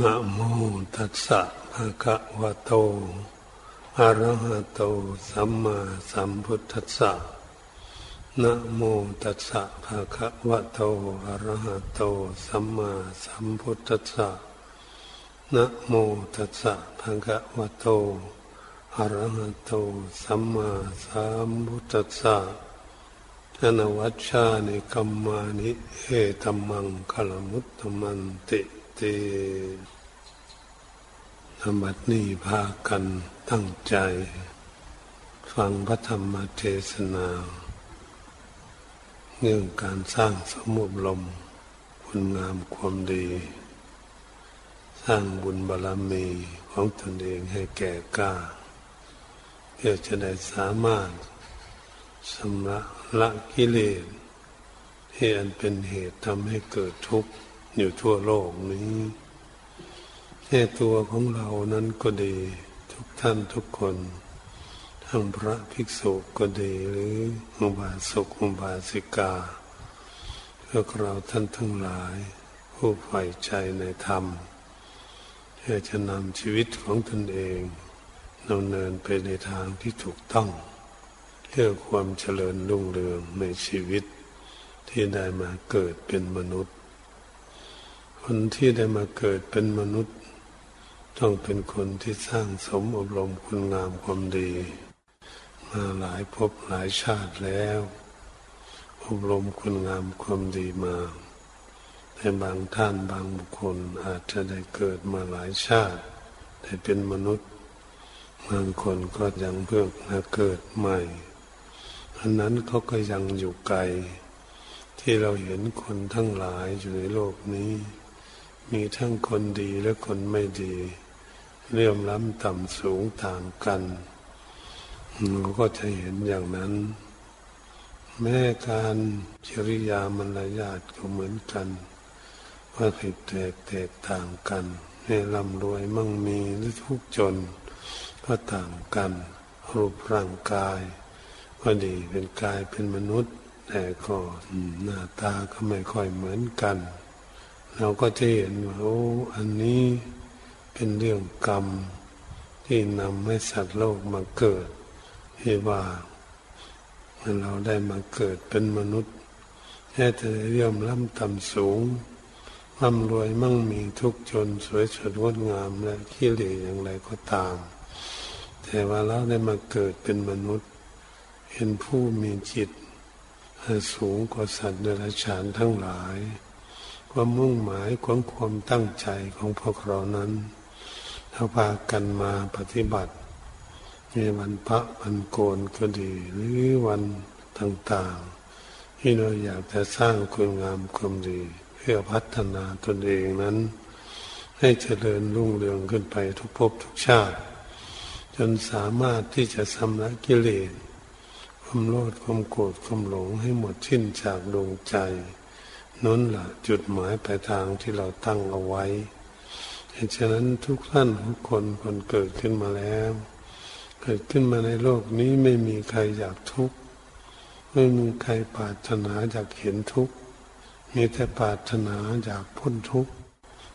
นะโมตัสสะภะคะวะโตอะระหะโตสัมมาสัมพุทธัสสะนะโมตัสสะภะคะวะโตอะระหะโตสัมมาสัมพุทธัสสะนะโมตัสสะภะคะวะโตอะระหะโตสัมมาสัมพุทธัสสะอนวัชชานิกัมมานิเอตัมมังคลมุตตมันติติ ธรรมนี้พากันตั้งใจ ฟังพระธรรมเทศนาเรื่องการสร้างสมุบลมคุณงามความดี สร้างบุญบารมีของตนเองให้แก่กล้าเพื่อจะได้สามารถสำระละกิเลสที่อันเป็นเหตุทำให้เกิดทุกข์ อยู่ทั่วโลกนี้แค่ตัวของเรานั้นก็ดี ทุกท่านทุกคนทั้งพระภิกษุก็ดีหรืออุบาสกอุบาสิกาพวกเราท่านทั้งหลาย ผู้ใฝ่ใจในธรรมเพื่อจะนำชีวิตของตนเองดำเนินไปในทางที่ถูกต้องเพื่อความเจริญรุ่งเรืองในชีวิตที่ได้มาเกิดเป็นมนุษย์ คนที่ได้มาเกิดเป็นมนุษย์ ต้องเป็นคนที่สร้างสมอบรมคุณงามความดี มาหลายภพหลายชาติแล้ว อบรมคุณงามความดีมาแต่บางท่านบางบุคคลอาจจะได้เกิดมาหลายชาติ ได้เป็นมนุษย์ บางคนก็ยังเพิ่งมาเกิดใหม่อันนั้นเขาก็ยังอยู่ไกลที่เราเห็นคนทั้งหลายอยู่ในโลกนี้ มีทั้งคนดีและคนไม่ดี เรื่อมล้ำต่ำสูงต่างกันเราก็จะเห็นอย่างนั้น แม้การจริยามารยาทก็เหมือนกัน ว่าผิดแตกแตกต่างกันให้ร่ำรวยมั่งมีหรือทุกจนก็ต่างกัน รูปร่างกายก็ดีเป็นกายเป็นมนุษย์ แต่ก็หน้าตาก็ไม่ค่อยเหมือนกัน เราก็จะเห็นว่าโอ้อันนี้เป็นเรื่องกรรม ที่นำให้สัตว์โลกมาเกิดที่ว่าเราได้มาเกิดเป็นมนุษย์แค่จะเรื่อมล้ำต่ำสูงร่ำรวยมั่งมีทุกจนสวยสดงดงามและขี้เหร่อย่างไรก็ตาม แต่ว่าเราได้มาเกิดเป็นมนุษย์ เห็นผู้มีจิต สูงกว่าสัตว์เดรัจฉานทั้งหลาย ความมุ่งหมายของความตั้งใจของพวกเรานั้นเราพากันมาปฏิบัติในวันพระวันโกนก็ดี หรือวันต่างๆ ที่เราอยากจะสร้างคุณงามความดี เพื่อพัฒนาตนเองนั้น ให้เจริญรุ่งเรืองขึ้นไปทุกภพทุกชาติ จนสามารถที่จะสำลักกิเลสความโลภความโกรธความหลงให้หมดสิ้นจากดวงใจ นั่นละจุดหมายปลายทางที่เราตั้งเอาไว้เหตุฉะนั้นทุกท่านทุกคนคนเกิดขึ้นมาแล้ว เกิดขึ้นมาในโลกนี้ไม่มีใครอยากทุกข์ไม่มีใครปรารถนาอยากเห็นทุกข์มีแต่ปรารถนาอยากพ้นทุกข์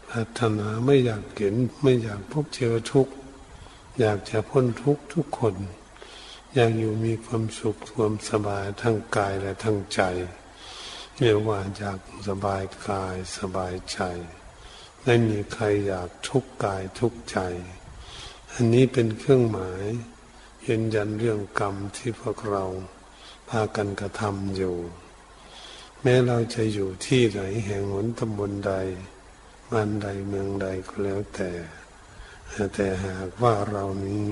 ปรารถนาไม่อยากเห็นไม่อยากพบเจอทุกข์อยากจะพ้นทุกข์ทุกคน อยากอยู่มีความสุขความสบายทั้งกายและทั้งใจ เรียกว่าอยากสบายกายสบายใจ ไม่มีใครอยากทุกข์กายทุกข์ใจ อันนี้เป็นเครื่องหมายยืนยันเรื่องกรรมที่พวกเราพากันกระทำอยู่ แม้เราจะอยู่ที่ไหนแห่งหนตำบลใดบ้านใดเมืองใดก็แล้วแต่ แต่หากว่าเรานี้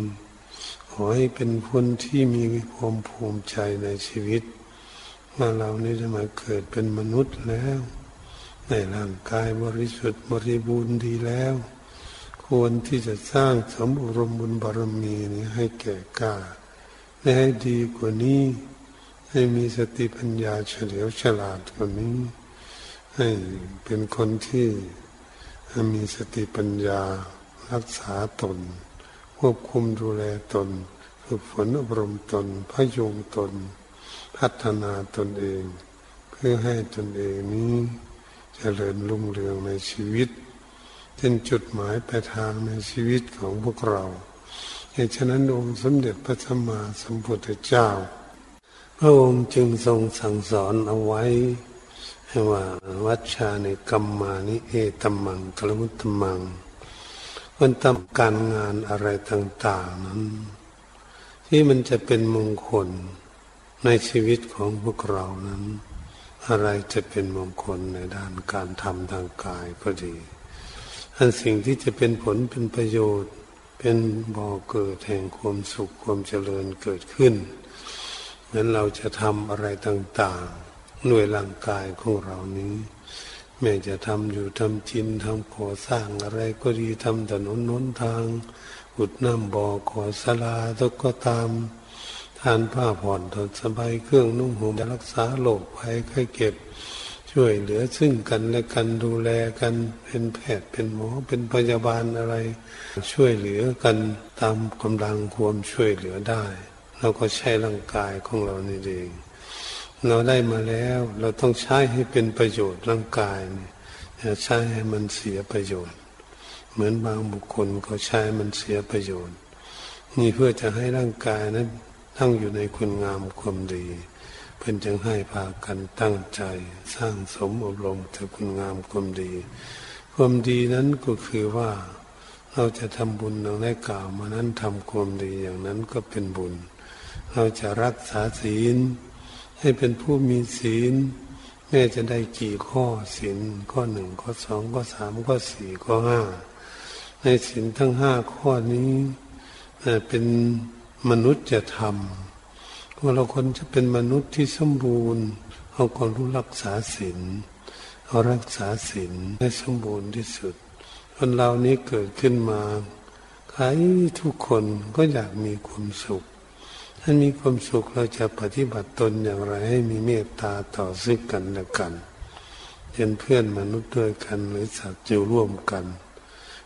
ขอให้เป็นคนที่มีความภูมิใจในชีวิต ว่าเรานี่จะมาเกิดเป็นมนุษย์แล้ว ในร่างกายบริสุทธิ์บริบูรณ์ดีแล้ว ควรที่จะสร้างสมบุรมบุญบารมีนี้ให้แก่กล้าและให้ดีกว่านี้ ให้มีสติปัญญาเฉลียวฉลาดกว่านี้ ให้เป็นคนที่มีสติปัญญารักษาตน ควบคุมดูแลตน ฝึกฝนอบรมตนพยุงตน พัฒนาตนเอง เพื่อให้ตนเองนี้จเจริญรุ่งเรืองในชีวิตเป็นจุดหมายปลายทางในชีวิตของพวกเราเหตุฉะนั้นองค์สมเด็จพระสัมมาสัมพุทธเจ้า พระองค์จึงทรงสั่งสอนเอาไว้ว่าวัชชาในกรรมานิเอตมังกลมุตตมังมันทำการงานอะไรต่าง ๆนั้น ที่มันจะเป็นมงคล ในชีวิตของพวกเรานั้น อะไรจะเป็นมงคลในด้านการทำทางกายก็ดีอันสิ่งที่จะเป็นผลเป็นประโยชน์ เป็นบ่อเกิดแห่งความสุขความเจริญเกิดขึ้นนั้นเราจะทำอะไรต่างๆหน่วยร่างกายของเรานี้ แม้จะทำอยู่ทำจินทำก่อสร้างอะไรก็ดีทำถนนน้นทางอุดน้ำบ่อขอสลาทุกก็ตาม ทานผ้าผ่อนถอดสบายเครื่องนุ่งห่มรักษาโรคภัยไข้เก็บ ช่วยเหลือซึ่งกันและกันดูแลกันเป็นแพทย์เป็นหมอเป็นพยาบาลอะไร ช่วยเหลือกันตามกำลังความช่วยเหลือได้ เราก็ใช้ร่างกายของเรานี่เอง เราได้มาแล้วเราต้องใช้ให้เป็นประโยชน์ร่างกายเนี่ยใช้ให้มันเสียประโยชน์ เหมือนบางบุคคลเขาใช้มันเสียประโยชน์นี่เพื่อจะให้ร่างกายนั้น ตั้งอยู่ในคุณงามความดี เพื่อจึงให้พากันตั้งใจ สร้างสมอบรมถึงคุณงามความดี ความดีนั้นก็คือว่า เราจะทำบุญเราได้กล่าวมานั้นทำความดีอย่างนั้นก็เป็นบุญ เราจะรักษาศีล ให้เป็นผู้มีศีลแม่จะได้กี่ข้อศีลข้อหนึ่งข้อสองข้อสามข้อสี่ข้อห้าในศีลทั้งห้าข้อนี้เป็น มนุษย์จะทำคนเราคนจะเป็นมนุษย์ที่สมบูรณ์เอาความรู้รักษาศีลเอารักษาศีลให้สมบูรณ์ที่สุด คนเรานี้เกิดขึ้นมาใครทุกคนก็อยากมีความสุขถ้ามีความสุขเราจะปฏิบัติตนอย่างไรให้มีเมตตาต่อซึ่งกันและกันเป็นเพื่อนมนุษย์ด้วยกันหรือสัตว์อยู่ร่วมกัน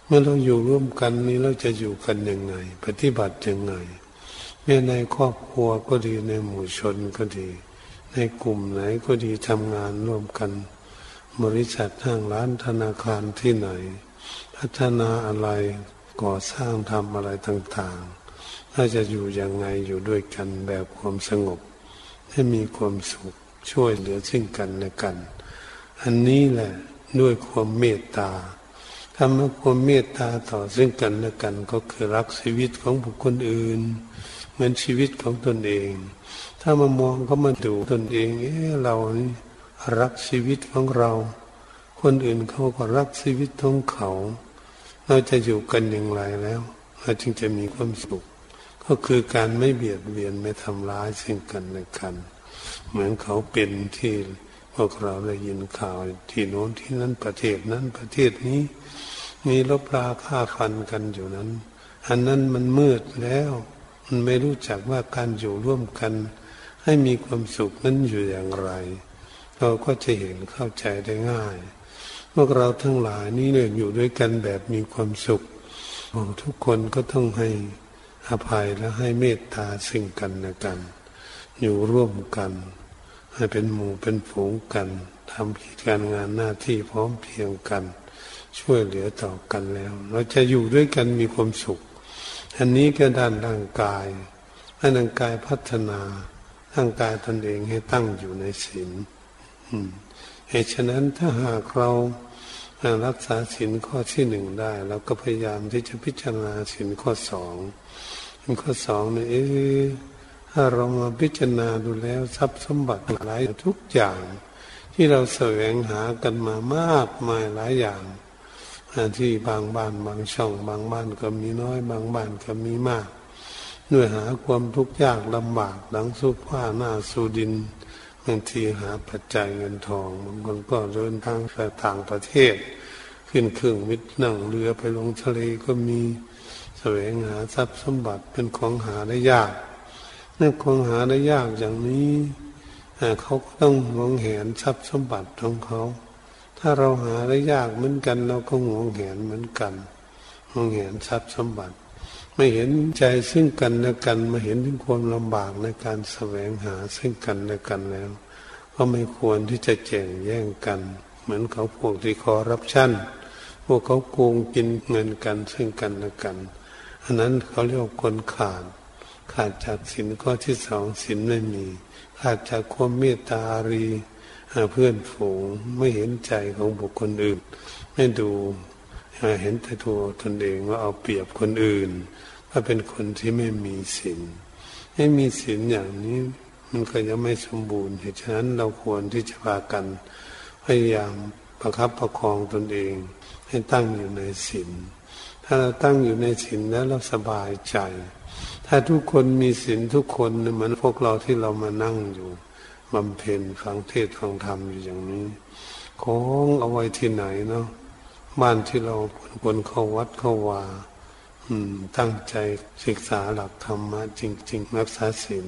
เมื่อเราอยู่ร่วมกันนี้เราจะอยู่กันยังไง ปฏิบัติยังไง ในครอบครัวก็ดีในหมู่ชนก็ดี ในกลุ่มไหนก็ดีทำงานร่วมกัน บริษัทห้างร้านธนาคารที่ไหน พัฒนาอะไรก่อสร้างทำอะไรต่างๆถ้าจะอยู่ยังไงอยู่ด้วยกันแบบความสงบ ให้มีความสุขช่วยเหลือซึ่งกันและกัน อันนี้แหละด้วยความเมตตาทำให้ความเมตตาต่อซึ่งกันและกันก็คือรักชีวิตของบุคคลอื่น เหมือนชีวิตของตนเอง ถ้ามามองก็มาดูตนเองเอ๊ะเรานี่รักชีวิตของเรา คนอื่นเขาก็รักชีวิตของเขา เราจะอยู่กันอย่างไรแล้วเราจึงจะมีความสุข ก็คือการไม่เบียดเบียนไม่ทำร้ายสิ่งกันและกัน เหมือนเขาเป็นที่พวกเราได้ยินข่าวที่โน้นที่นั้นประเทศนั้นประเทศนี้ มีลบราฆ่าฟันกันอยู่นั้น อันนั้นมันมืดแล้ว มันไม่รู้จักว่าการอยู่ร่วมกัน ให้มีความสุขนั้นอยู่อย่างไร เราก็จะเห็นเข้าใจได้ง่าย พวกเราทั้งหลายนี่เนี่ยอยู่ด้วยกันแบบมีความสุข ของทุกคนก็ต้องให้อภัยและให้เมตตาสิ่งกันและกัน อยู่ร่วมกัน ให้เป็นหมู่เป็นฝูงกันทำกิจการงานหน้าที่พร้อมเพียงกัน ช่วยเหลือต่อกันแล้ว เราจะอยู่ด้วยกันมีความสุข อันนี้ก็ด้านร่างกาย ให้ร่างกายพัฒนาร่างกายตนเองให้ตั้งอยู่ในศีลเหตุฉะนั้นถ้าหากเรารักษาศีลข้อที่หนึ่งได้เราก็พยายามที่จะพิจารณาศีลข้อสองข้อสองเนี่ยเออถ้าเรามาพิจารณาดูแล้วทรัพย์สมบัติหลายทุกอย่าง ที่เราแสวงหากันมามากมายหลายอย่าง ที่บางบ้านบางช่อง บางบ้านก็มีน้อย บางบ้านก็มีมาก ด้วยหาความทุกข์ยากลำบากดังสุผ้าหน้าสูดินบางทีหาปัจจัยเงินทองบางคนก็เดินทางไปต่างประเทศ ขึ้นเครื่องมิตรนั่งเรือไปลงทะเลก็มีแสวงหาทรัพย์สมบัติเป็นของหาได้ยากนั่ของหาได้ยากอย่างนี้เขาก็ต้องหวงแหนทรัพย์สมบัติของเขา ถ้าเราหาได้ยากเหมือนกัน เราก็หวงแหนเหมือนกันหวงแหนทรัพย์สมบัติ ไม่เห็นใจซึ่งกันและกันมาเห็นถึงความลำบากในการแสวงหาซึ่งกันและกันแล้ว ก็ไม่ควรที่จะแจ่งแย่งกัน เหมือนเขาพวกที่คอรับชั่นพวกเขาโกงกินเงินกันซึ่งกันและกัน อันนั้นเขาเรียกคนขาด ขาดจากศีลข้อที่สองศีลไม่มี ขาดจากความเมตตารี เพื่อนฝูงไม่เห็นใจของบุคคลอื่น ไม่ดูเห็นแต่ตัวตนเองว่าเอาเปรียบคนอื่นว่าเป็นคนที่ไม่มีศีลไม่มีศีลอย่างนี้มันก็ยังไม่สมบูรณ์เหตุฉะนั้นเราควรที่จะพากัน พยายามประคับประคองตนเอง ให้ตั้งอยู่ในศีลถ้าเราตั้งอยู่ในศีลแล้วเราสบายใจ ถ้าทุกคนมีศีลทุกคนเหมือนพวกเราที่เรามานั่งอยู่ บำเพ็ญฟังเทศฟังธรรมอยู่อย่างนี้ ของเอาไว้ที่ไหนเนาะบ้านที่เราควรเข้าวัดเข้าวาตั้งใจศึกษาหลักธรรมะจริง ๆ รักษาศีล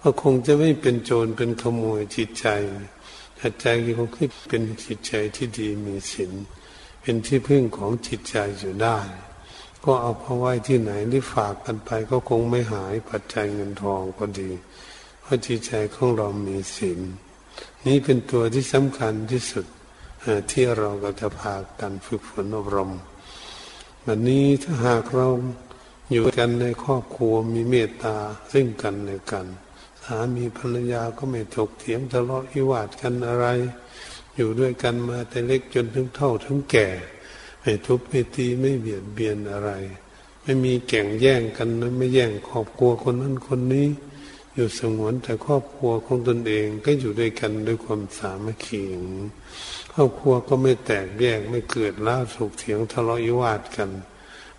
ก็คงจะไม่เป็นโจรเป็นขโมยจิตใจจิตใจคงคือเป็นจิตใจที่ดีมีศีลเป็นที่พึ่งของจิตใจอยู่ได้ ก็เอาพระไว้ที่ไหนหรือฝากกันไปก็คงไม่หายปัจจัยเงินทองก็ดี ราะจิตใจของเรามีศีลนี้เป็นตัวที่สำคัญที่สุดที่เราก็จะพากันฝึกฝนอบรมวันนี้ถ้าหากเราอยู่กันในครอบครัวมีเมตตาซึ่งกันและกัน สามีภรรยาก็ไม่ถกเถียงทะเลาะวิวาทกันอะไร อยู่ด้วยกันมาแต่เล็กจนถึงเท่าถึงแก่ ไม่ทุบไม่ตีไม่เบียดเบียนอะไร ไม่มีแก่งแย่งกันไม่แย่งครอบครัวคนนั้นคนนี้ อยู่สงวนแต่ครอบครัวของตนเองก็อยู่ด้วยกันด้วยความสามัคคีครอบครัวก็ไม่แตกแยกไม่เกิดล้าสุกเถียงทะเลาะวิวาทกัน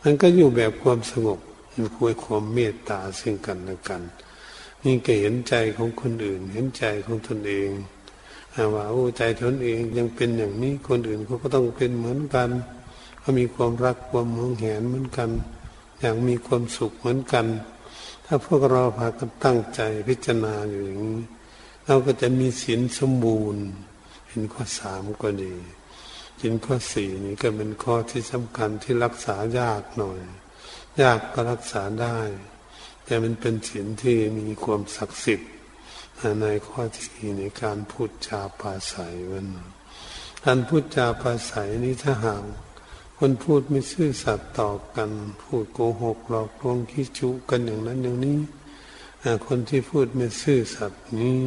มันก็อยู่แบบความสงบมันคุยความเมตตาซึ่งกันและกันนี่ก็เห็นใจของคนอื่น เห็นใจของตนเองว่าโอ้ใจตนเองยังเป็นอย่างนี้คนอื่นเขาก็ต้องเป็นเหมือนกันเขามีความรักความมองเห็นเหมือนกัน อย่างมีความสุขเหมือนกัน ถ้าพวกเราพากันตั้งใจพิจารณาอยู่อย่างนี้ เราก็จะมีศีลสมบูรณ์ เห็นข้อสามก็ดีเห็นข้อสี่นี่ก็เป็นข้อที่สำคัญที่รักษายากหน่อย ยากก็รักษาได้ แต่มันเป็นศีลที่มีความศักดิ์สิทธิ์ในข้อที่ในการพูดจาปาศัยวันการพูดจาปาศัยนี้ถ้าหาก คนพูดไม่ซื่อสัตย์ต่อกัน พูดโกหกหลอกลวงขี้จุกันอย่างนั้นอย่างนี้คนที่พูดไม่ซื่อสัตย์นี้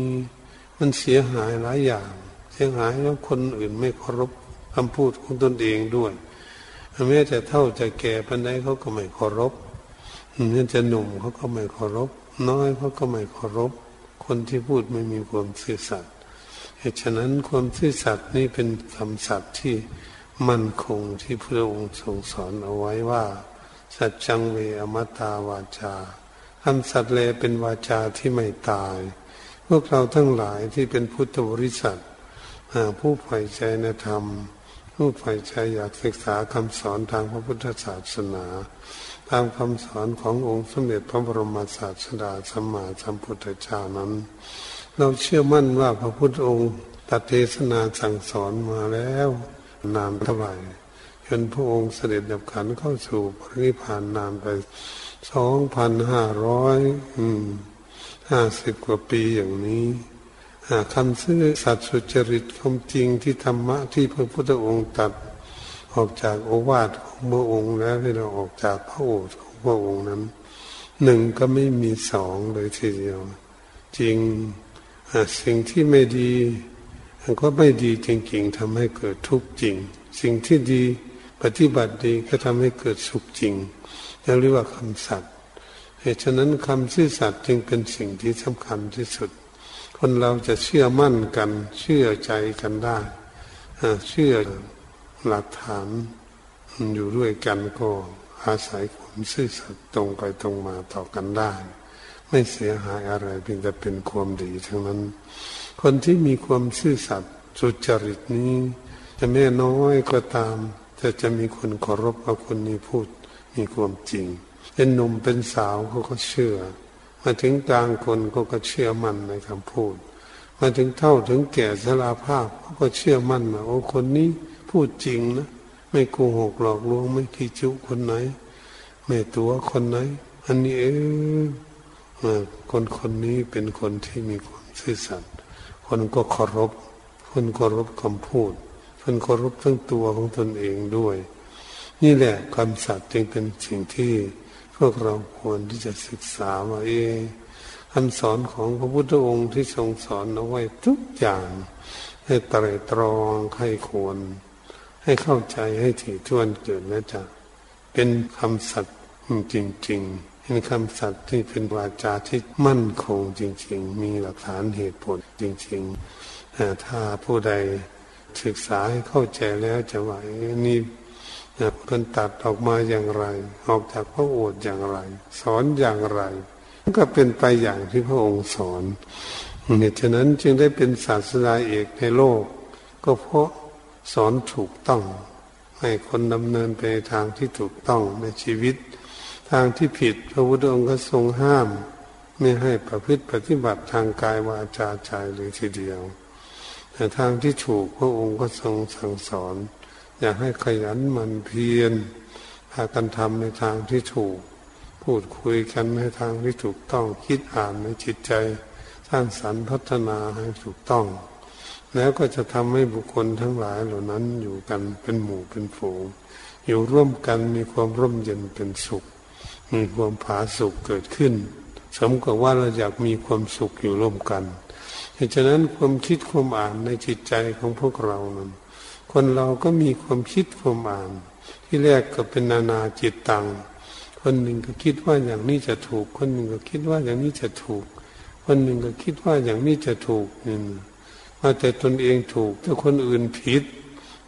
มันเสียหายหลายอย่าง เสียหายแล้วคนอื่นไม่เคารพคำพูดของตนเองด้วยแม้แต่เท่าจะแก่ปันใดเขาก็ไม่เคารพนี่จะหนุ่มเขาก็ไม่เคารพ น้อยเขาก็ไม่เคารพ คนที่พูดไม่มีความซื่อสัตย์เหตุฉะนั้นความซื่อสัตย์นี่เป็นคำสัตย์ที่ มั่นคงที่พระองค์ทรงสอนเอาไว้ว่า สัจจังเวอมตาวาจาคำสัตย์เลเป็นวาจาที่ไม่ตาย พวกเราทั้งหลายที่เป็นพุทธบริษัทผู้ใฝ่ใจในธรรม ผู้ใฝ่ใจอยากศึกษาคำสอนทางพระพุทธศาสนา ตามคำสอนขององค์สมเด็จพระบรมศาสดาสัมมาสัมพุทธเจ้านั้น เราเชื่อมั่นว่าพระพุทธองค์ตัดเทศนาสั่งสอนมาแล้ว นานเท่าไหร่จนพระองค์เสด็จดับขันเข้าสู่พระนิพพานนานไปสองพันห้าร้อยห้าสิบกว่าปีอย่างนี้คำซื่อสัตย์สุจริตคำจริงที่ธรรมะที่พระพุทธองค์ตัดออกจากโอวาทของพระองค์แล้วที่เราออกจากพระโอษฐ์ของพระองค์นั้นหนึ่งก็ไม่มีสองเลยทีเดียว จริงสิ่งที่ไม่ดี อันก็ไม่ดีจริงๆทำให้เกิดทุกข์จริง สิ่งที่ดีปฏิบัติดีก็ทำให้เกิดสุขจริงเรียกว่าคำสัตย์เหตุฉะนั้นคำซื่อสัตย์จึงเป็นสิ่งที่สำคัญที่สุด คนเราจะเชื่อมั่นกัน เชื่อใจกันได้เชื่อหลักฐานอยู่ด้วยกันก็อาศัยความซื่อสัตย์ตรงไปตรงมาต่อกันได้ ไม่เสียหายอะไรเพียงแต่เป็นความดีทั้งนั้น คนที่มีความซื่อสัตย์สุจริตนี้ จะแม่น้อยก็ตามจะจะมีคนเคารพเอาคนนี้พูดมีความจริง เป็นหนุ่มเป็นสาวเขาก็เชื่อ มาถึงกลางคนเขาก็เชื่อมั่นในคำพูด มาถึงเท่าถึงแก่สลาภาพเขาก็เชื่อมั่นว่าโอ้คนนี้พูดจริงนะไม่โกหกหลอกลวงไม่ขี้จุคนไหน ไม่ตัวคนไหน อันนี้เออคนคนนี้เป็นคนที่มีความซื่อสัตย์ คนก็เคารพ คนเคารพคำพูดเป็นเคารพทั้งตัวของตนเองด้วย นี่แหละคำสัตย์จึงเป็นสิ่งที่พวกเราควรที่จะศึกษาว่าเอคำสอนของพระพุทธองค์ที่ทรงสอนเอาไว้ทุกอย่างให้ตรตรองให้ควร ให้เข้าใจให้ถี่ถ้วนเกิดแล้วจะเป็นคำสัตย์จริง ๆ เป็นคำสัตย์ที่เป็นวาจาที่มั่นคงจริง ๆ มีหลักฐานเหตุผลจริงๆ ถ้าผู้ใดศึกษาให้เข้าใจแล้วจะว่านี่เป็นตัดออกมาอย่างไร ออกจากพระโอษฐ์อย่างไร สอนอย่างไร ก็เป็นไปอย่างที่พระองค์สอนเหตุฉะนั้นจึงได้เป็นศาสดาเอกในโลก ก็เพราะสอนถูกต้อง ให้คนดำเนินไปทางที่ถูกต้องในชีวิต ทางที่ผิดพระพุทธองค์ก็ทรงห้าม ไม่ให้ประพฤติปฏิบัติทางกายวาจาใจเลยทีเดียว แต่ทางที่ถูกพระองค์ก็ทรงสั่งสอน อยากให้ขยันมันเพียรพากันทำในทางที่ถูก พูดคุยกันในทางที่ถูกต้องคิดอ่านในจิตใจสร้างสรรค์พัฒนาให้ถูกต้อง แล้วก็จะทำให้บุคคลทั้งหลายเหล่านั้นอยู่กันเป็นหมู่เป็นฝูงอยู่ร่วมกันมีความร่มเย็นเป็นสุข มีความผาสุขเกิดขึ้น สมกับว่าเราอยากมีความสุขอยู่ร่วมกันเหตุฉะนั้นความคิดความอ่านในจิตใจของพวกเรานั้นคนเราก็มีความคิดความอ่าน ที่แรกก็เป็นนานาจิตตังคนหนึ่งก็คิดว่าอย่างนี้จะถูก คนหนึ่งก็คิดว่าอย่างนี้จะถูก คนหนึ่งก็คิดว่าอย่างนี้จะถูกนี่ว่าแต่ตนเองถูกแต่คนอื่นผิด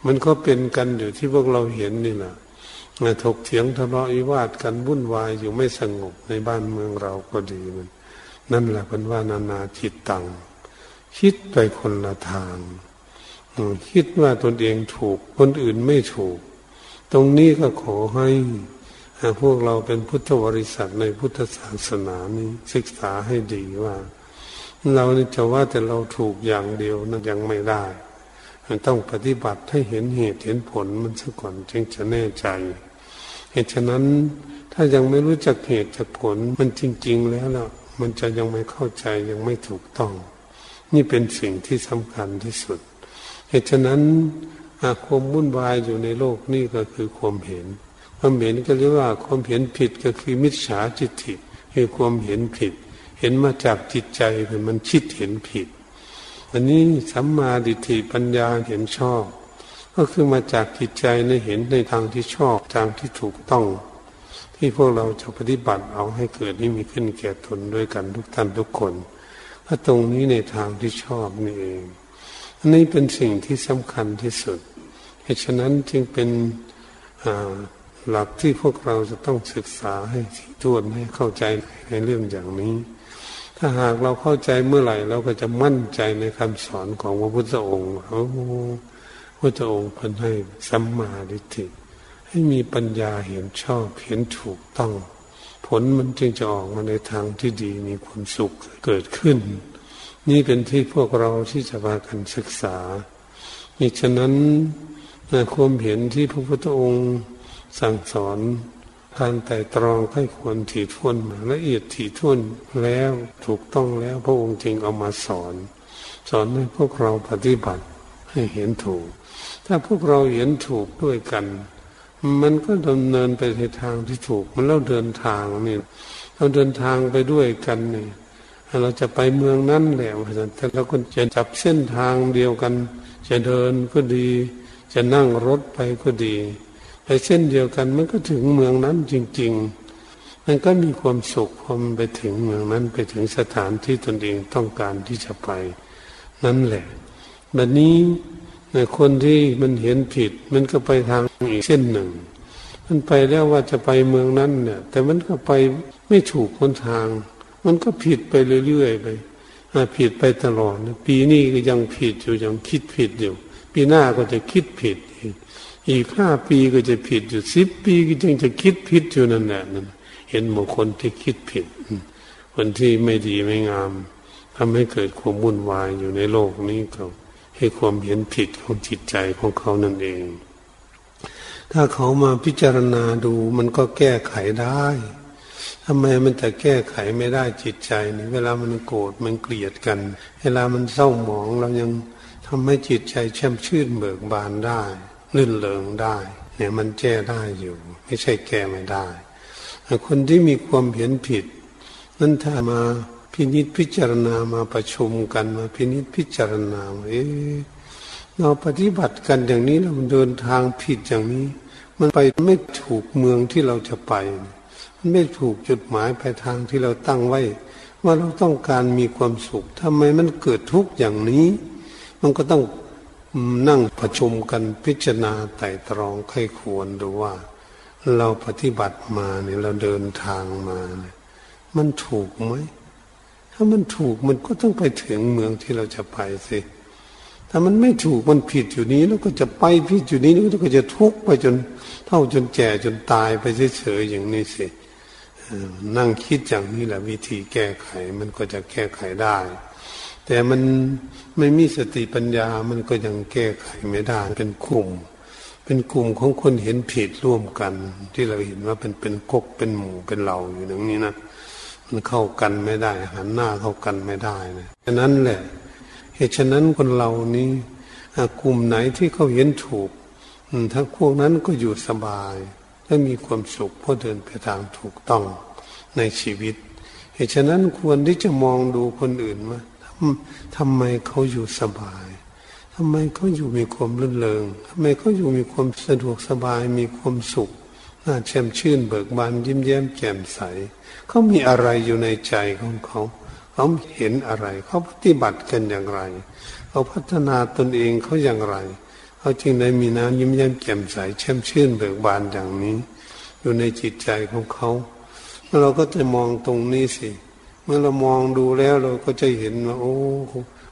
มันก็เป็นกันอยู่ที่พวกเราเห็นนี่แหละ ถกเถียงทะเลาะวิวาทกันวุ่นวายอยู่ไม่สงบในบ้านเมืองเราก็ดีมัน นั่นแหละเป็นว่านานาจิตตังคิดไปคนละทางคิดว่าตนเองถูก คนอื่นไม่ถูก ตรงนี้ก็ขอให้พวกเราเป็นพุทธบริษัทในพุทธศาสนานี้ศึกษาให้ดีว่า เราจะว่าแต่เราถูกอย่างเดียวนั้นยังไม่ได้ มันต้องปฏิบัติให้เห็นเหตุเห็นผลมันซะก่อนจึงจะแน่ใจ เหตุฉะนั้นถ้ายังไม่รู้จักเหตุจากผลมันจริง ๆ แล้วล่ะมันจะยังไม่เข้าใจยังไม่ถูกต้อง นี่เป็นสิ่งที่สำคัญที่สุด เหตุฉะนั้นความวุ่นวายอยู่ในโลกนี่ก็คือความเห็น ความเห็นก็เรียกว่าความเห็นผิดก็คือมิจฉาจิตติคือความเห็นผิด เห็นมาจากจิตใจเป็นมันคิดเห็นผิด อันนี้สัมมาดิฏฐิปัญญาเห็นชอบ ก็คือมาจากจิตใจในเห็นในทางที่ชอบทางที่ถูกต้อง ที่พวกเราจะปฏิบัติเอาให้เกิดให้มีขึ้นแก่ตนด้วยกันทุกท่านทุกคนถ้าตรงนี้ในทางที่ชอบนี่เอง อันนี้เป็นสิ่งที่สำคัญที่สุด เหตุฉะนั้นจึงเป็นหลักที่พวกเราจะต้องศึกษาให้ถี่ถ้วนให้เข้าใจในเรื่องอย่างนี้ ถ้าหากเราเข้าใจเมื่อไหร่ เราก็จะมั่นใจในคำสอนของพระพุทธองค์ พระองค์พันให้สัมมาดิฏฐิให้มีปัญญาเห็นชอบเห็นถูกต้อง ผลมันจึงจะออกมาในทางที่ดีมีความสุขเกิดขึ้น นี่เป็นที่พวกเราที่จะพากันศึกษามิฉะนั้นความเห็นที่พระพุทธองค์สั่งสอนการไต่ตรองให้ควรถี่ถ้วนมาละเอียดถี่ถ้วนแล้วถูกต้องแล้วพระองค์จึงเอามาสอน สอนให้พวกเราปฏิบัติ ให้เห็นถูก ถ้าพวกเราเห็นถูกด้วยกัน มันก็ดำเนินไปในทางที่ถูก มันเราเดินทางนี่เราเดินทางไปด้วยกันนี่เราจะไปเมืองนั้นแหละแต่เราก็จะจับเส้นทางเดียวกัน จะเดินก็ดี จะนั่งรถไปก็ดีไปเช่นเดียวกันมันก็ถึงเมืองนั้นจริง ๆ มันก็มีความสุขพอมไปถึงเมืองนั้นไปถึงสถานที่ตนเองต้องการที่จะไป นั่นแหละ แบบนี้ในคนที่มันเห็นผิด มันก็ไปทางอีกเส้นหนึ่ง มันไปแล้วว่าจะไปเมืองนั้นเนี่ย แต่มันก็ไปไม่ถูกคนทาง มันก็ผิดไปเรื่อยๆไปผิดไปตลอดปีนี้ก็ยังผิดอยู่ยังคิดผิดอยู่ ปีหน้าก็จะคิดผิดอีกอีกห้าปีก็จะผิดอยู่สิบปีก็ยังจะคิดผิดอยู่นั่นแหละนั่นเห็นบุคคลที่คิดผิด คนที่ไม่ดีไม่งามทำให้เกิดความวุ่นวายอยู่ในโลกนี้ก็ให้ ความเห็นผิดของจิตใจของเขานั่นเอง ถ้าเขามาพิจารณาดูมันก็แก้ไขได้ทำไมมันจะแก้ไขไม่ได้จิตใจนี่เวลามันโกรธมันเกลียดกัน เวลามันเศร้าหมองเรายังทำให้จิตใจแช่มชื่นเบิกบานได้ลื่นเลิงได้ เนี่ยมันแก้ได้อยู่ ไม่ใช่แก้ไม่ได้คนที่มีความเห็นผิดนั้นถ้ามา พินิษพิจารณามาประชุมกันมาพินิษพิจารณาเอ๊เราปฏิบัติกันอย่างนี้เราเดินทางผิดอย่างนี้ มันไปไม่ถูกเมืองที่เราจะไป มันไม่ถูกจุดหมายปลายทางที่เราตั้งไว้ ว่าเราต้องการมีความสุขทำไมมันเกิดทุกข์อย่างนี้ มันก็ต้องนั่งประชุมกันพิจารณาไต่ตรองใครควรดูว่า เราปฏิบัติมาเนี่ยเราเดินทางมาเนี่ยมันถูกไหม ถ้ามันถูกมันก็ต้องไปถึงเมืองที่เราจะไปสิ ถ้ามันไม่ถูกมันผิดอยู่นี้แล้วก็จะไปผิดอยู่นี้แล้วก็จะทุกข์ไปจน เท่าจนแก่จนตายไปเฉยๆอย่างนี้สินั่งคิดอย่างนี้แหละวิธีแก้ไขมันก็จะแก้ไขได้ แต่มันไม่มีสติปัญญามันก็ยังแก้ไขไม่ได้เป็นกลุ่ม เป็นกลุ่มของคนเห็นผิดร่วมกัน ที่เราเห็นว่าเป็นเป็นกกเป็นหมู่เป็นเหล่าอยู่อย่างนี้นะ มันเข้ากันไม่ได้ หันหน้าเข้ากันไม่ได้นะฉะนั้นแหละ เหตุฉะนั้นคนเรานี้กลุ่มไหนที่เขาเห็นถูกทั้งพวกนั้นก็อยู่สบายและมีความสุขเพราะเดินไปทางถูกต้องในชีวิต เหตุฉะนั้นควรที่จะมองดูคนอื่นว่าทำไมเขาอยู่สบายทำไมเขาอยู่มีความรื่นเริงทำไมเขาอยู่มีความสะดวกสบายมีความสุขน่าแช่มชื่นเบิกบานยิ้มแย้มแจ่มใส เขามีอะไรอยู่ในใจของเขา เขาเห็นอะไร เขาปฏิบัติกันอย่างไร เขาพัฒนาตนเองเขาอย่างไร เขาจึงได้มีน้ำยิ้มแย้มแจ่มใสแช่มชื่นเบิกบานอย่างนี้ อยู่ในจิตใจของเขาเราก็จะมองตรงนี้สิ เมื่อเรามองดูแล้วเราก็จะเห็นว่าโอ้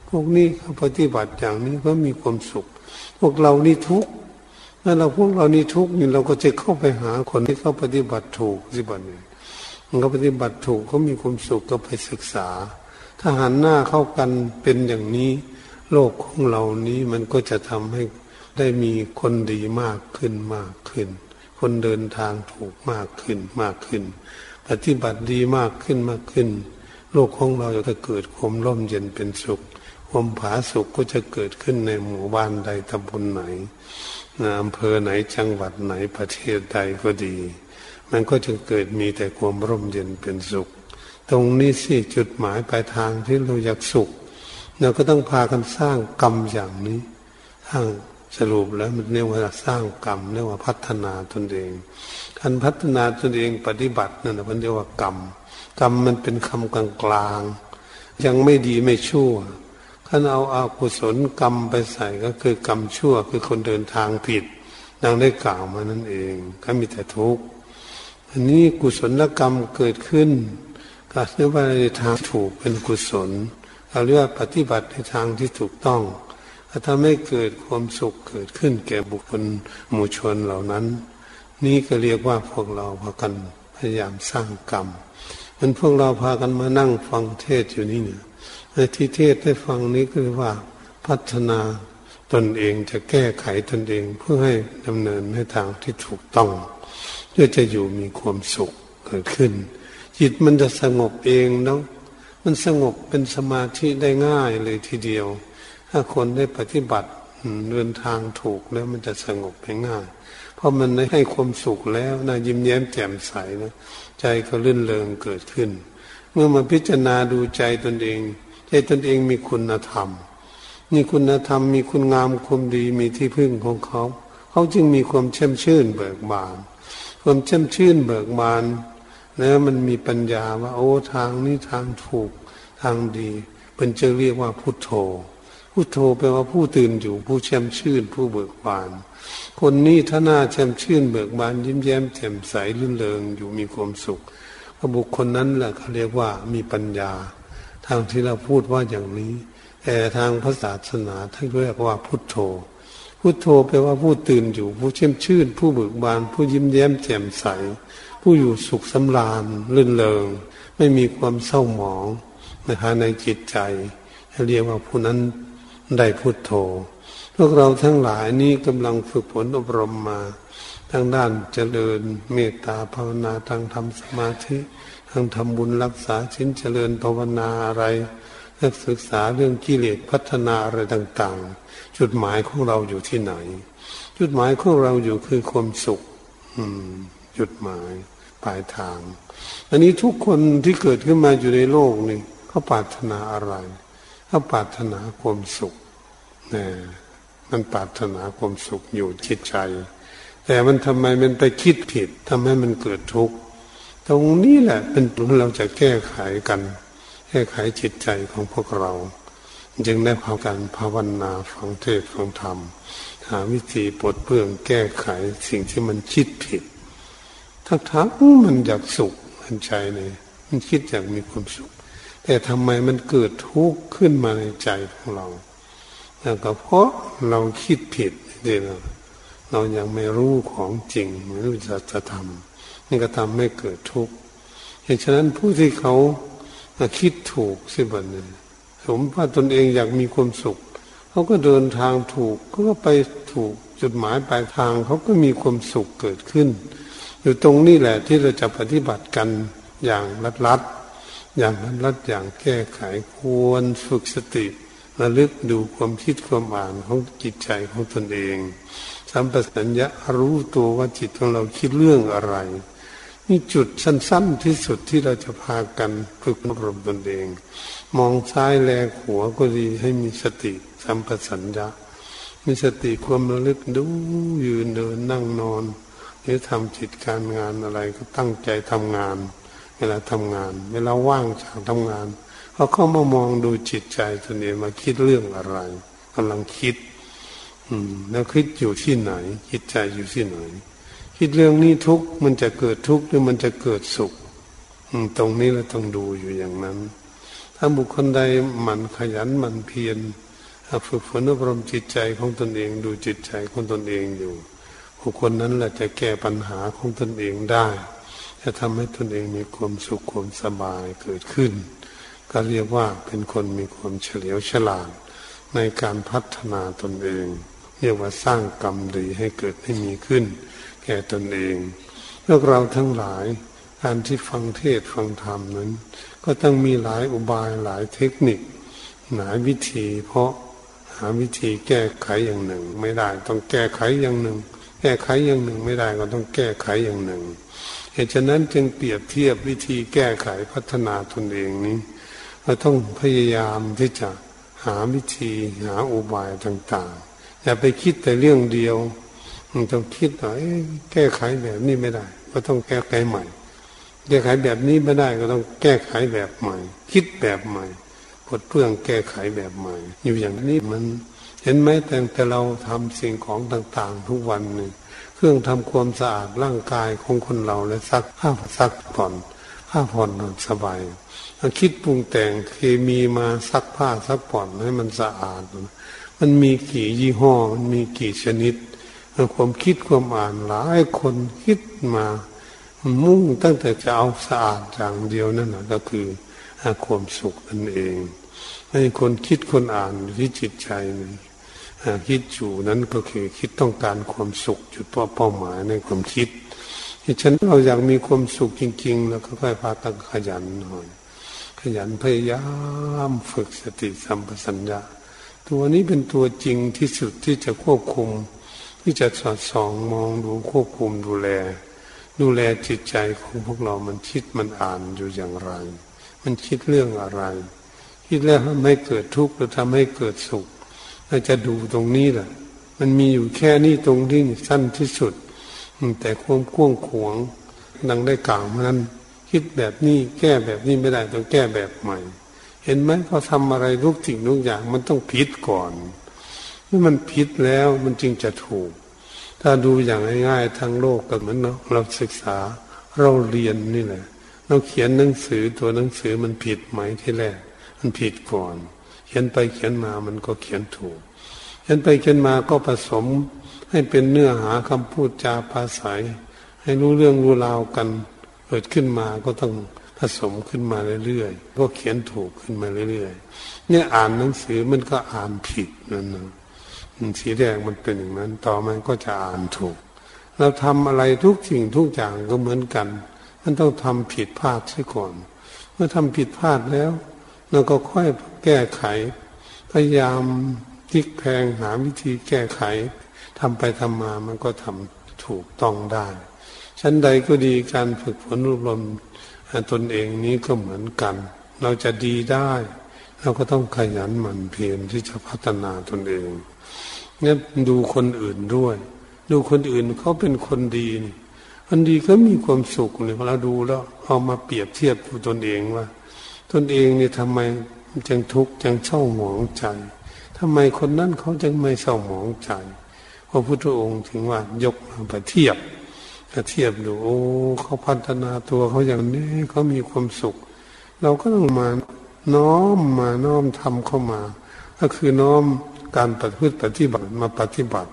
พวกนี้เขาปฏิบัติอย่างนี้ก็มีความสุข พวกเรานี่ทุกข์ถ้าเราพวกเรานี่ทุกข์นี่เราก็จะเข้าไปหาคนที่เขาปฏิบัติถูกสิบันี้าปฏิบัติถูกเขามีความสุขก็ไปศึกษา ถ้าหันหน้าเข้ากันเป็นอย่างนี้ โลกของเรานี้มันก็จะทำให้ได้มีคนดีมากขึ้นมากขึ้น คนเดินทางถูกมากขึ้นมากขึ้น ปฏิบัติดีมากขึ้นมากขึ้น โลกของเราจะเกิดความร่มเย็นเป็นสุข ความผาสุขก็จะเกิดขึ้นในหมู่บ้านใดตำบลไหนอำเภอไหนจังหวัดไหนประเทศใดก็ดี มันก็จะเกิดมีแต่ความร่มเย็นเป็นสุข ตรงนี้สิจุดหมายปลายทางที่เราอยากสุข เราก็ต้องพากันสร้างกรรมอย่างนี้สร้างสรุปแล้วมันเรียกว่าสร้างกรรมเรียกว่าพัฒนาตนเองการพัฒนาตนเองปฏิบัตินั่นมันเรียกว่ากรรมกรรมมันเป็นคำกลางๆยังไม่ดีไม่ชั่วถ้าเอาอากุศลกรรมไปใส่ก็คือกรรมชั่วคือคนเดินทางผิดดังได้กล่าวมานั่นเองก็มีแต่ทุกข์ อันนี้กุศลกรรมเกิดขึ้นก็เรียกว่าในทางถูกเป็นกุศลเราเรียกว่าปฏิบัติในทางที่ถูกต้องถ้าทำให้เกิดความสุขเกิดขึ้นแก่บุคคลหมู่ชนเหล่านั้น นี่ก็เรียกว่าพวกเราพากันพยายามสร้างกรรมมันพวกเราพากันมานั่งฟังเทศอยู่นี่เนี่ยในที่เทศได้ฟังนี้คือว่าพัฒนาตนเองจะแก้ไขตนเองเพื่อให้ดำเนินในทางที่ถูกต้อง เพื่อจะอยู่มีความสุขเกิดขึ้น จิตมันจะสงบเองเนาะมันสงบเป็นสมาธิได้ง่ายเลยทีเดียว ถ้าคนได้ปฏิบัติเดินทางถูกแล้วมันจะสงบไปง่าย เพราะมันได้ให้ความสุขแล้วนะยิ้มแย้มแจ่มใสนะใจก็ลื่นเลงเกิดขึ้น เมื่อมาพิจารณาดูใจตนเอง ใจตนเองมีคุณธรรมมีคุณธรรมมีคุณงามความดีมีที่พึ่งของเขา เขาจึงมีความเชื่อมชื่นเบิกบาน ความช่ำชื่นเบิกบานแล้วมันมีปัญญาว่า โอ้ทางนี้ทางถูกทางดีเป็นจะเรียกว่าพุทโธพุทโธแปลว่าผู้ตื่นอยู่ผู้แช่มชื่นผู้เบิกบาน คนนี้ถ้าหน้าแช่มชื่นเบิกบานยิ้มแย้มแจ่มใสลื่นเริงอยู่มีความสุขบุคคลนั้นแหละเขาเรียกว่ามีปัญญา ทางที่เราพูดว่าอย่างนี้แต่ทางพระศาสนาท่านเรียกว่าพุทโธ พุทโธแปลว่าผู้ตื่นอยู่ ผู้เชื่อมชื่น ผู้เบิกบาน ผู้ยิ้มแย้มแจ่มใส ผู้อยู่สุขสำราญลื่นเลงไม่มีความเศร้าหมองนะคะในจิตใจเรียกว่าผู้นั้นได้พุทโธ พวกเราทั้งหลายนี้กำลังฝึกฝนอบรมมาทางด้านเจริญเมตตาภาวนาทางทำสมาธิทางทำบุญรักษาชิ้นเจริญภาวนาอะไรศึกษาเรื่องกิเลสพัฒนาอะไรต่าง ๆ จุดหมายของเราอยู่ที่ไหน จุดหมายของเราอยู่คือความสุข อืม จุดหมายปลายทาง อันนี้ทุกคนที่เกิดขึ้นมาอยู่ในโลกนี่เขาปรารถนาอะไรเขาปรารถนาความสุขนี่มันปรารถนาความสุขอยู่จิตใจ แต่มันทำไมมันไปคิดผิดทำให้มันเกิดทุกข์ตรงนี้แหละเป็นตรงเราจะแก้ไขกัน แก้ไขจิตใจของพวกเรา จึงได้พากันภาวนาฟังเทศฟังธรรม หาวิธีปลดเปลื้องแก้ไขสิ่งที่มันคิดผิดทั้งทั้งมันอยากสุขมันใจเลยมันคิดอยากมีความสุข แต่ทำไมมันเกิดทุกข์ขึ้นมาในใจของเราแล้วก็เพราะเราคิดผิดนี่เราเรายังไม่รู้ของจริงไม่รู้จะจะทำนี่ก็ทำให้เกิดทุกข์เหตุฉะนั้นผู้ที่เขาคิดถูกสิบันเนึง สมว่าตนเองอยากมีความสุขเขาก็เดินทางถูกเขาก็ไปถูกจุดหมายปลายทางเขาก็มีความสุขเกิดขึ้น อยู่ตรงนี้แหละที่เราจะปฏิบัติกันอย่างรัดรัดอย่างรัดรัดอย่างแก้ไขควรฝึกสติระลึกดูความคิดความอ่านของจิตใจของตนเองสัมปสัญญะรู้ตัวว่าจิตของเราคิดเรื่องอะไรนี่จุดสั้นๆที่สุดที่เราจะพากันฝึกอบรมตนเอง มองซ้ายแลหัวก็ดีให้มีสติสัมปสัญญะมีสติความระลึกดูยืนเดินนั่งนอน หรือทำจิตการงานอะไรก็ตั้งใจทำงาน เวลาทำงาน เวลาว่างจากทำงานเขาเข้ามามองดูจิตใจตัวเองมาคิดเรื่องอะไรกำลังคิด อืม แล้วคิดอยู่ที่ไหนจิตใจอยู่ที่ไหน คิดเรื่องนี้ทุกมันจะเกิดทุกข์หรือมันจะเกิดสุข อืม ตรงนี้เราต้องดูอยู่อย่างนั้น ถ้าบุคคลใดหมั่นขยันหมั่นเพียรฝึกฝนอบรมจิตใจของตนเอง ดูจิตใจของตนเองอยู่บุคคลนั้นแหละจะแก้ปัญหาของตนเองได้ จะทำให้ตนเองมีความสุขความสบายเกิดขึ้น ก็เรียกว่าเป็นคนมีความเฉลียวฉลาดในการพัฒนาตนเอง เรียกว่าสร้างกรรมดีให้เกิดให้มีขึ้น แก่ตนเองพวกเราทั้งหลายการที่ฟังเทศฟังธรรมนั้น ก็ต้องมีหลายอุบายหลายเทคนิค หลายวิธี เพราะหาวิธีแก้ไขอย่างหนึ่ง ไม่ได้ต้องแก้ไขอย่างหนึ่ง แก้ไขอย่างหนึ่งไม่ได้ก็ต้องแก้ไขอย่างหนึ่งเหตุฉะนั้นจึงเปรียบเทียบวิธีแก้ไขพัฒนาตนเองนี้เราต้องพยายามที่จะหาวิธีหาอุบายต่างๆ อย่าไปคิดแต่เรื่องเดียวมันต้องคิดว่าแก้ไขแบบนี้ไม่ได้ ก็ต้องแก้ไขใหม่ แก้ไขแบบนี้ไม่ได้ก็ต้องแก้ไขแบบใหม่ คิดแบบใหม่พดเพื่องแก้ไขแบบใหม่ อยู่อย่างนี้มันเห็นไหมแต่แต่เราทำสิ่งของต่างๆ ทุกวันหนึ่งเครื่องทำความสะอาดร่างกายของคนเราและซักผ้าซักผ่อนผ้าผ่อนสบายคิดปรุงแต่งเคมีมาซักผ้าซักผ่อนให้มันสะอาด มันมีกี่ยี่ห้อ มันมีกี่ชนิด ความคิดความอ่านหลายคนคิดมา มุ่งตั้งแต่จะเอาสะอาดอย่างเดียวนั่นนะก็คือความสุขนั่นเองให้คนคิดคนอ่านที่จิตใจนี่คิดอยู่นั้นก็คือคิดต้องการความสุขจุดเป้าหมายในความคิดฉันเราอยากมีความสุขจริง ๆ แล้วก็ค่อยพาตั้งขยันหน่อยขยันพยายามฝึกสติสัมปสัญญาตัวนี้เป็นตัวจริงที่สุดที่จะควบคุม ที่จะสอดส่องมองดูควบคุมดูแล ดูแลจิตใจของพวกเรา มันคิดมันอ่านอยู่อย่างไร มันคิดเรื่องอะไร คิดแล้วทำให้เกิดทุกข์หรือทำให้เกิดสุขเราจะดูตรงนี้แหละมันมีอยู่แค่นี้ตรงที่สั้นที่สุด แต่ความกว้างขวางดังได้กล่าวมานั้น คิดแบบนี้แก้แบบนี้ไม่ได้ต้องแก้แบบใหม่ เห็นไหมเขาทำอะไรทุกสิ่งทุกอย่าง มันต้องผิดก่อนเมื่อมันผิดแล้วมันจึงจะถูก ถ้าดูอย่างง่ายๆทั้งโลกก็เหมือนเราเราศึกษาเราเรียนนี่แหละเราเขียนหนังสือตัวหนังสือมันผิดไหมที่แรก มันผิดก่อน เขียนไปเขียนมามันก็เขียนถูก เขียนไปเขียนมาก็ผสมให้เป็นเนื้อหาคำพูดจาภาษาให้รู้เรื่องรู้ราวกันเกิดขึ้นมาก็ต้องผสมขึ้นมาเรื่อยๆก็เขียนถูกขึ้นมาเรื่อยๆเนี่ยอ่านหนังสือมันก็อ่านผิดนั่นนะ สีแดงมันเป็นอย่างนั้น ต่อมันก็จะอ่านถูก เราทำอะไรทุกสิ่งทุกอย่างก็เหมือนกันมันต้องทำผิดพลาดซะก่อน เมื่อทำผิดพลาดแล้วแล้วก็ค่อยแก้ไข พยายามทิกแพงหาวิธีแก้ไขทำไปทำมามันก็ทำถูกต้องได้ชั้นใดก็ดีการฝึกฝนอบรมตนเองนี้ก็เหมือนกัน เราจะดีได้ เราก็ต้องขยันหมั่นเพียรที่จะพัฒนาตนเอง เนี่ยดูคนอื่นด้วย ดูคนอื่นเขาเป็นคนดีนี่คนดีก็มีความสุขเนี่ยเราดูแล้วเอามาเปรียบเทียบดูตนเองว่าตนเองเนี่ยทำไมจึงทุกข์จึงเศร้าหมองใจทำไมคนนั้นเขาจึงไม่เศร้าหมองใจพระพุทธองค์ถึงว่ายกมาไปเทียบเทียบดูโอ้เขาพัฒนาตัวเขาอย่างนี้เขามีความสุข เราก็ต้องมาน้อมมาน้อมทำเข้ามา ก็คือน้อม การปฏิพฤติปฏิบัติมาปฏิบัติ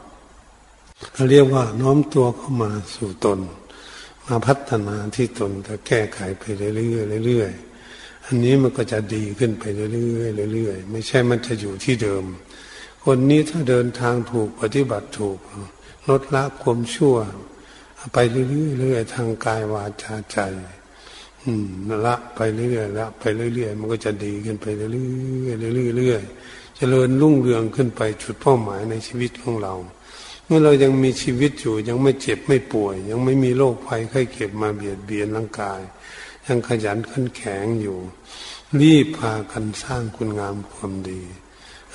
เขาเรียกว่าน้อมตัวเข้ามาสู่ตน มาพัฒนาที่ตนก็แก้ไขไปเรื่อยๆเรื่อยๆอันนี้มันก็จะดีขึ้นไปเรื่อยๆเรื่อยๆไม่ใช่มันจะอยู่ที่เดิม คนนี้ถ้าเดินทางถูกปฏิบัติถูกลดละความชั่ว ไปเรื่อยๆทางกายวาจาใจอืมละไปเรื่อยๆละไปเรื่อยๆมันก็จะดีขึ้นไปเรื่อยๆเรื่อยๆ จริญรุ่งเรืองขึ้นไปจุดเป้าหมายในชีวิตของเรา เมื่อเรายังมีชีวิตอยู่ยังไม่เจ็บไม่ป่วย ยังไม่มีโรคภัยไข้เจ็บมาเบียดเบียนร่างกาย ยังขยันขันแข็งอยู่ รีบพากันสร้างคุณงามความดี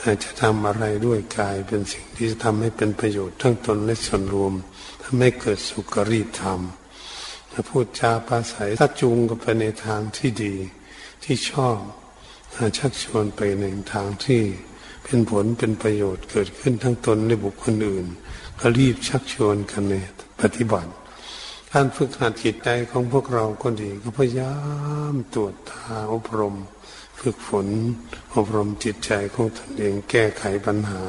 อาจจะทำอะไรด้วยกายเป็นสิ่งที่จะทำให้เป็นประโยชน์ทั้งตนและส่วนรวมทำให้เกิดสุขรีธรรมพูดจาปาศัยถ้าจูงกันไปในทางที่ดีที่ชอบชักชวนไปในทางที่ เป็นผลเป็นประโยชน์เกิดขึ้นทั้งตนและบุคคลอื่น ก็รีบชักชวนกันในปฏิบัติการฝึกหัดจิตใจของพวกเราก็ดีก็พยายามตรวจตาอบรม ฝึกฝน อบรมจิตใจของตนเอง แก้ไขปัญหา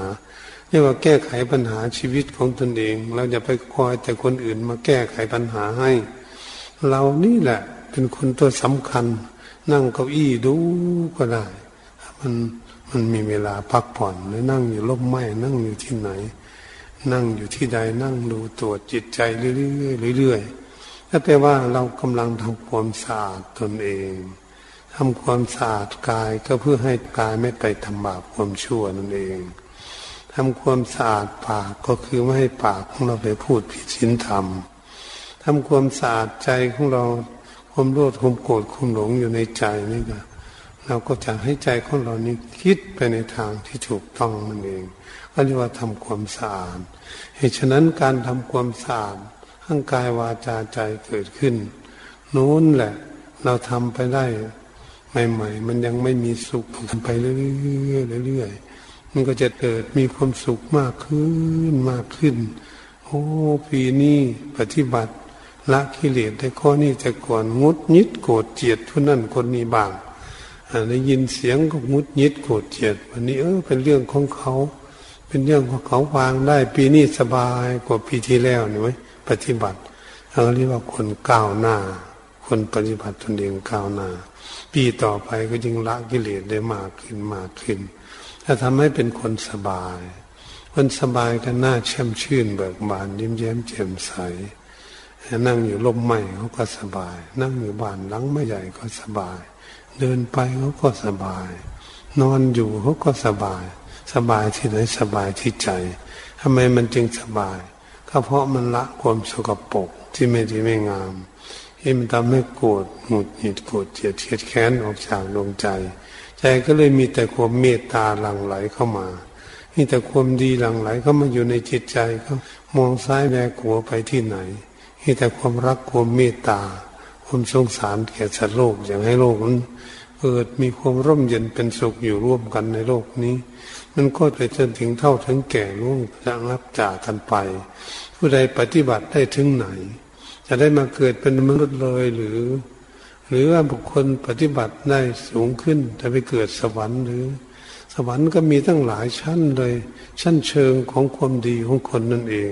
เรียกว่าแก้ไขปัญหาชีวิตของตนเอง เราอย่าไปคอยแต่คนอื่นมาแก้ไขปัญหาให้ เรานี่แหละเป็นคนตัวสำคัญ นั่งเก้าอี้ดูก็ได้ มัน มันมีเวลาพักผ่อนหรือนั่งอยู่ร่มไม้นั่งอยู่ที่ไหน นั่งอยู่ที่ใดนั่งดูตรวจจิตใจเรื่อยๆเรื่อยๆนั่นแปลว่าเรากำลังทำความสะอาดตนเองทำความสะอาดกายก็เพื่อให้กายไม่ไปทำบาปความชั่วนั่นเองทำความสะอาดปากก็คือไม่ให้ปากของเราไปพูดผิดศีลธรรมทำความสะอาดใจของเราความโลภความโกรธความหลงอยู่ในใจนี่ก็ เราก็จะให้ใจของเรานี้คิดไปในทางที่ถูกต้องมันเองก็เรียกว่าทำความสะอาดเหตุฉะนั้นการทำความสะอาดทั้งกายวาจาใจเกิดขึ้นนู้นแหละ เราทำไปได้ใหม่ๆมันยังไม่มีสุขทำไปเรื่อยๆเรื่อยๆมันก็จะเกิดมีความสุขมากขึ้นมากขึ้น โอ้ปีนี้ปฏิบัติละกิเลสได้ข้อนี้แต่ก่อนงดยิดโกรธเจียดผู้นั้นคนนี้บ้าง ได้ยินเสียงก็งดยิดโกรธเจียดวันนี้เออเป็นเรื่องของเขา เป็นเรื่องของเขาวางได้ ปีนี้สบายกว่าปีที่แล้วนี่ไหมปฏิบัติเราเรียกว่าคนก้าวหน้า คนปฏิบัติตนเองก้าวหน้า ปีต่อไปก็ยิ่งละกิเลสได้มากขึ้นมากขึ้นถ้าทำให้เป็นคนสบาย คนสบายก็น่าแช่มชื่นเบิกบานยิ้มแย้มแจ่มใสนั่งอยู่ลมใหม่เขาก็สบาย นั่งอยู่บ้านหลังไม่ใหญ่ก็สบาย เดินไปเขาก็สบาย นอนอยู่เขาก็สบาย สบายที่ไหนสบายที่ใจทำไมมันจึงสบายก็เพราะมันละความสกปรกที่ไม่ดีไม่งามที่มันทำให้โกรธหงุดหงิดโกรธเจียดเทียดแค้นออกจากดวงใจ ใจก็เลยมีแต่ความเมตตาหลั่งไหลเข้ามามีแต่ความดีหลั่งไหลเข้ามาอยู่ในจิตใจเขามองซ้ายแบกหัวไปที่ไหนมีแต่ความรักความเมตตาความสงสารแก่สัตว์โลกอย่างให้โลกนั้น เกิดมีความร่มเย็นเป็นสุขอยู่ร่วมกันในโลกนี้ มันก็ไปจนถึงเท่าถึงแก่ล่วงจะรับจากกันไป ผู้ใดปฏิบัติได้ถึงไหน จะได้มาเกิดเป็นมนุษย์เลยหรือ หรือว่าบุคคลปฏิบัติได้สูงขึ้นจะไปเกิดสวรรค์หรือ สวรรค์ก็มีตั้งหลายชั้นเลย ชั้นเชิงของความดีของคนนั่นเอง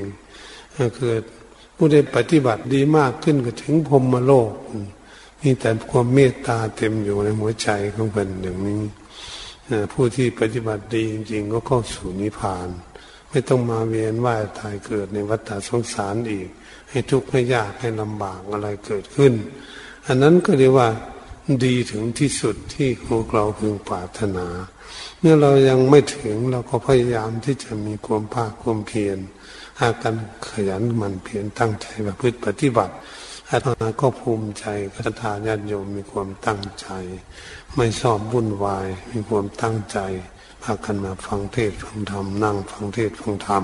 เกิดผู้ได้ปฏิบัติดีมากขึ้นก็ถึงพรมโลก มีแต่ความเมตตาเต็มอยู่ในหัวใจของคนอย่างนี้ผู้ที่ปฏิบัติดีจริง ๆ ก็เข้าสู่นิพพาน ไม่ต้องมาเวียนว่ายตายเกิดในวัฏสงสารอีก ให้ทุกข์ให้ยากให้ลำบากอะไรเกิดขึ้น อันนั้นก็เรียกว่าดีถึงที่สุดที่พวกเราพึงปรารถนา เมื่อเรายังไม่ถึงเราก็พยายามที่จะมีความภาคความเพียรหากันขยันมันเพียรตั้งใจประพฤติปฏิบัติ อาตมาก็ภูมิใจกระทาญาติโยมมีความตั้งใจ ไม่ชอบวุ่นวาย มีความตั้งใจพากันมาฟังเทศฟังธรรมนั่งฟังเทศฟังธรรม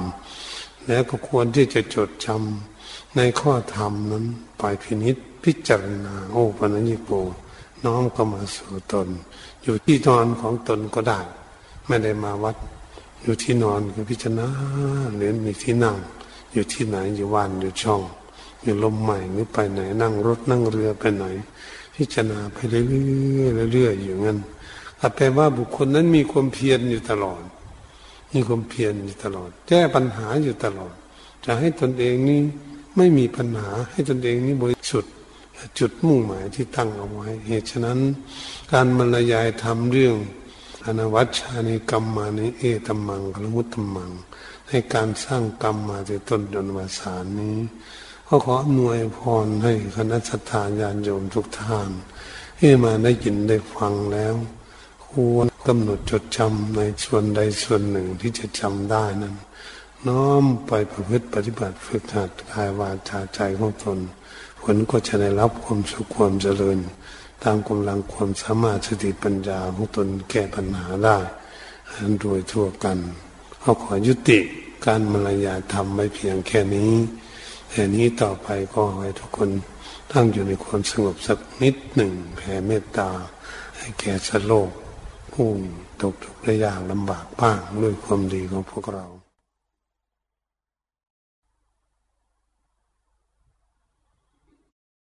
แล้วก็ควรที่จะจดจำในข้อธรรมนั้นไปพินิษพิจารณาโอ้ปนัญญิโกน้อมก็มาสู่ตน อยู่ที่นอนของตนก็ได้ ไม่ได้มาวัด อยู่ที่นอนก็พิจารณาหรือมีที่นั่ง อยู่ที่ไหนอยู่วันอยู่ช่อง อยู่ลมใหม่หรือไปไหน นั่งรถนั่งเรือไปไหน พิจารณาไปเรื่อยๆเรื่อยๆอยู่งั้นแปลว่าบุคคลนั้นมีความเพียรอยู่ตลอด มีความเพียรอยู่ตลอด แก้ปัญหาอยู่ตลอด จะให้ตนเองนี้ไม่มีปัญหาให้ตนเองนี้บริสุทธิ์จุดมุ่งหมายที่ตั้งเอาไว้ เหตุฉะนั้น การบรรยายทำเรื่องอนวัชชานิกรรมมานิเอตมังกลมุตตมัง ให้การสร้างกรรมมาจากต้นจนวาสานนี้ ก็ขออำนวยพรให้คณะสัตยาญาณโยมทุกท่านที่มาได้ยินได้ฟังแล้ว ควรกำหนดจดจำในส่วนใดส่วนหนึ่งที่จะจำได้นั้น น้อมไปประพฤติปฏิบัติฝึกหัดกายวาจาใจของตน ผลก็จะได้รับความสุขความเจริญ ตามกำลังความสามารถสติปัญญาของตนแก้ปัญหาได้โดยทั่วกันเขาขอยุติการมารยาทำไม่เพียงแค่นี้ แต่นี้ต่อไปก็ให้ทุกคนตั้งอยู่ในความสงบสักนิดหนึ่งแผ่เมตตา ให้แก่สโลกผู้ตกทุกข์ได้ยากลำบากบ้างด้วยความดีของพวกเรา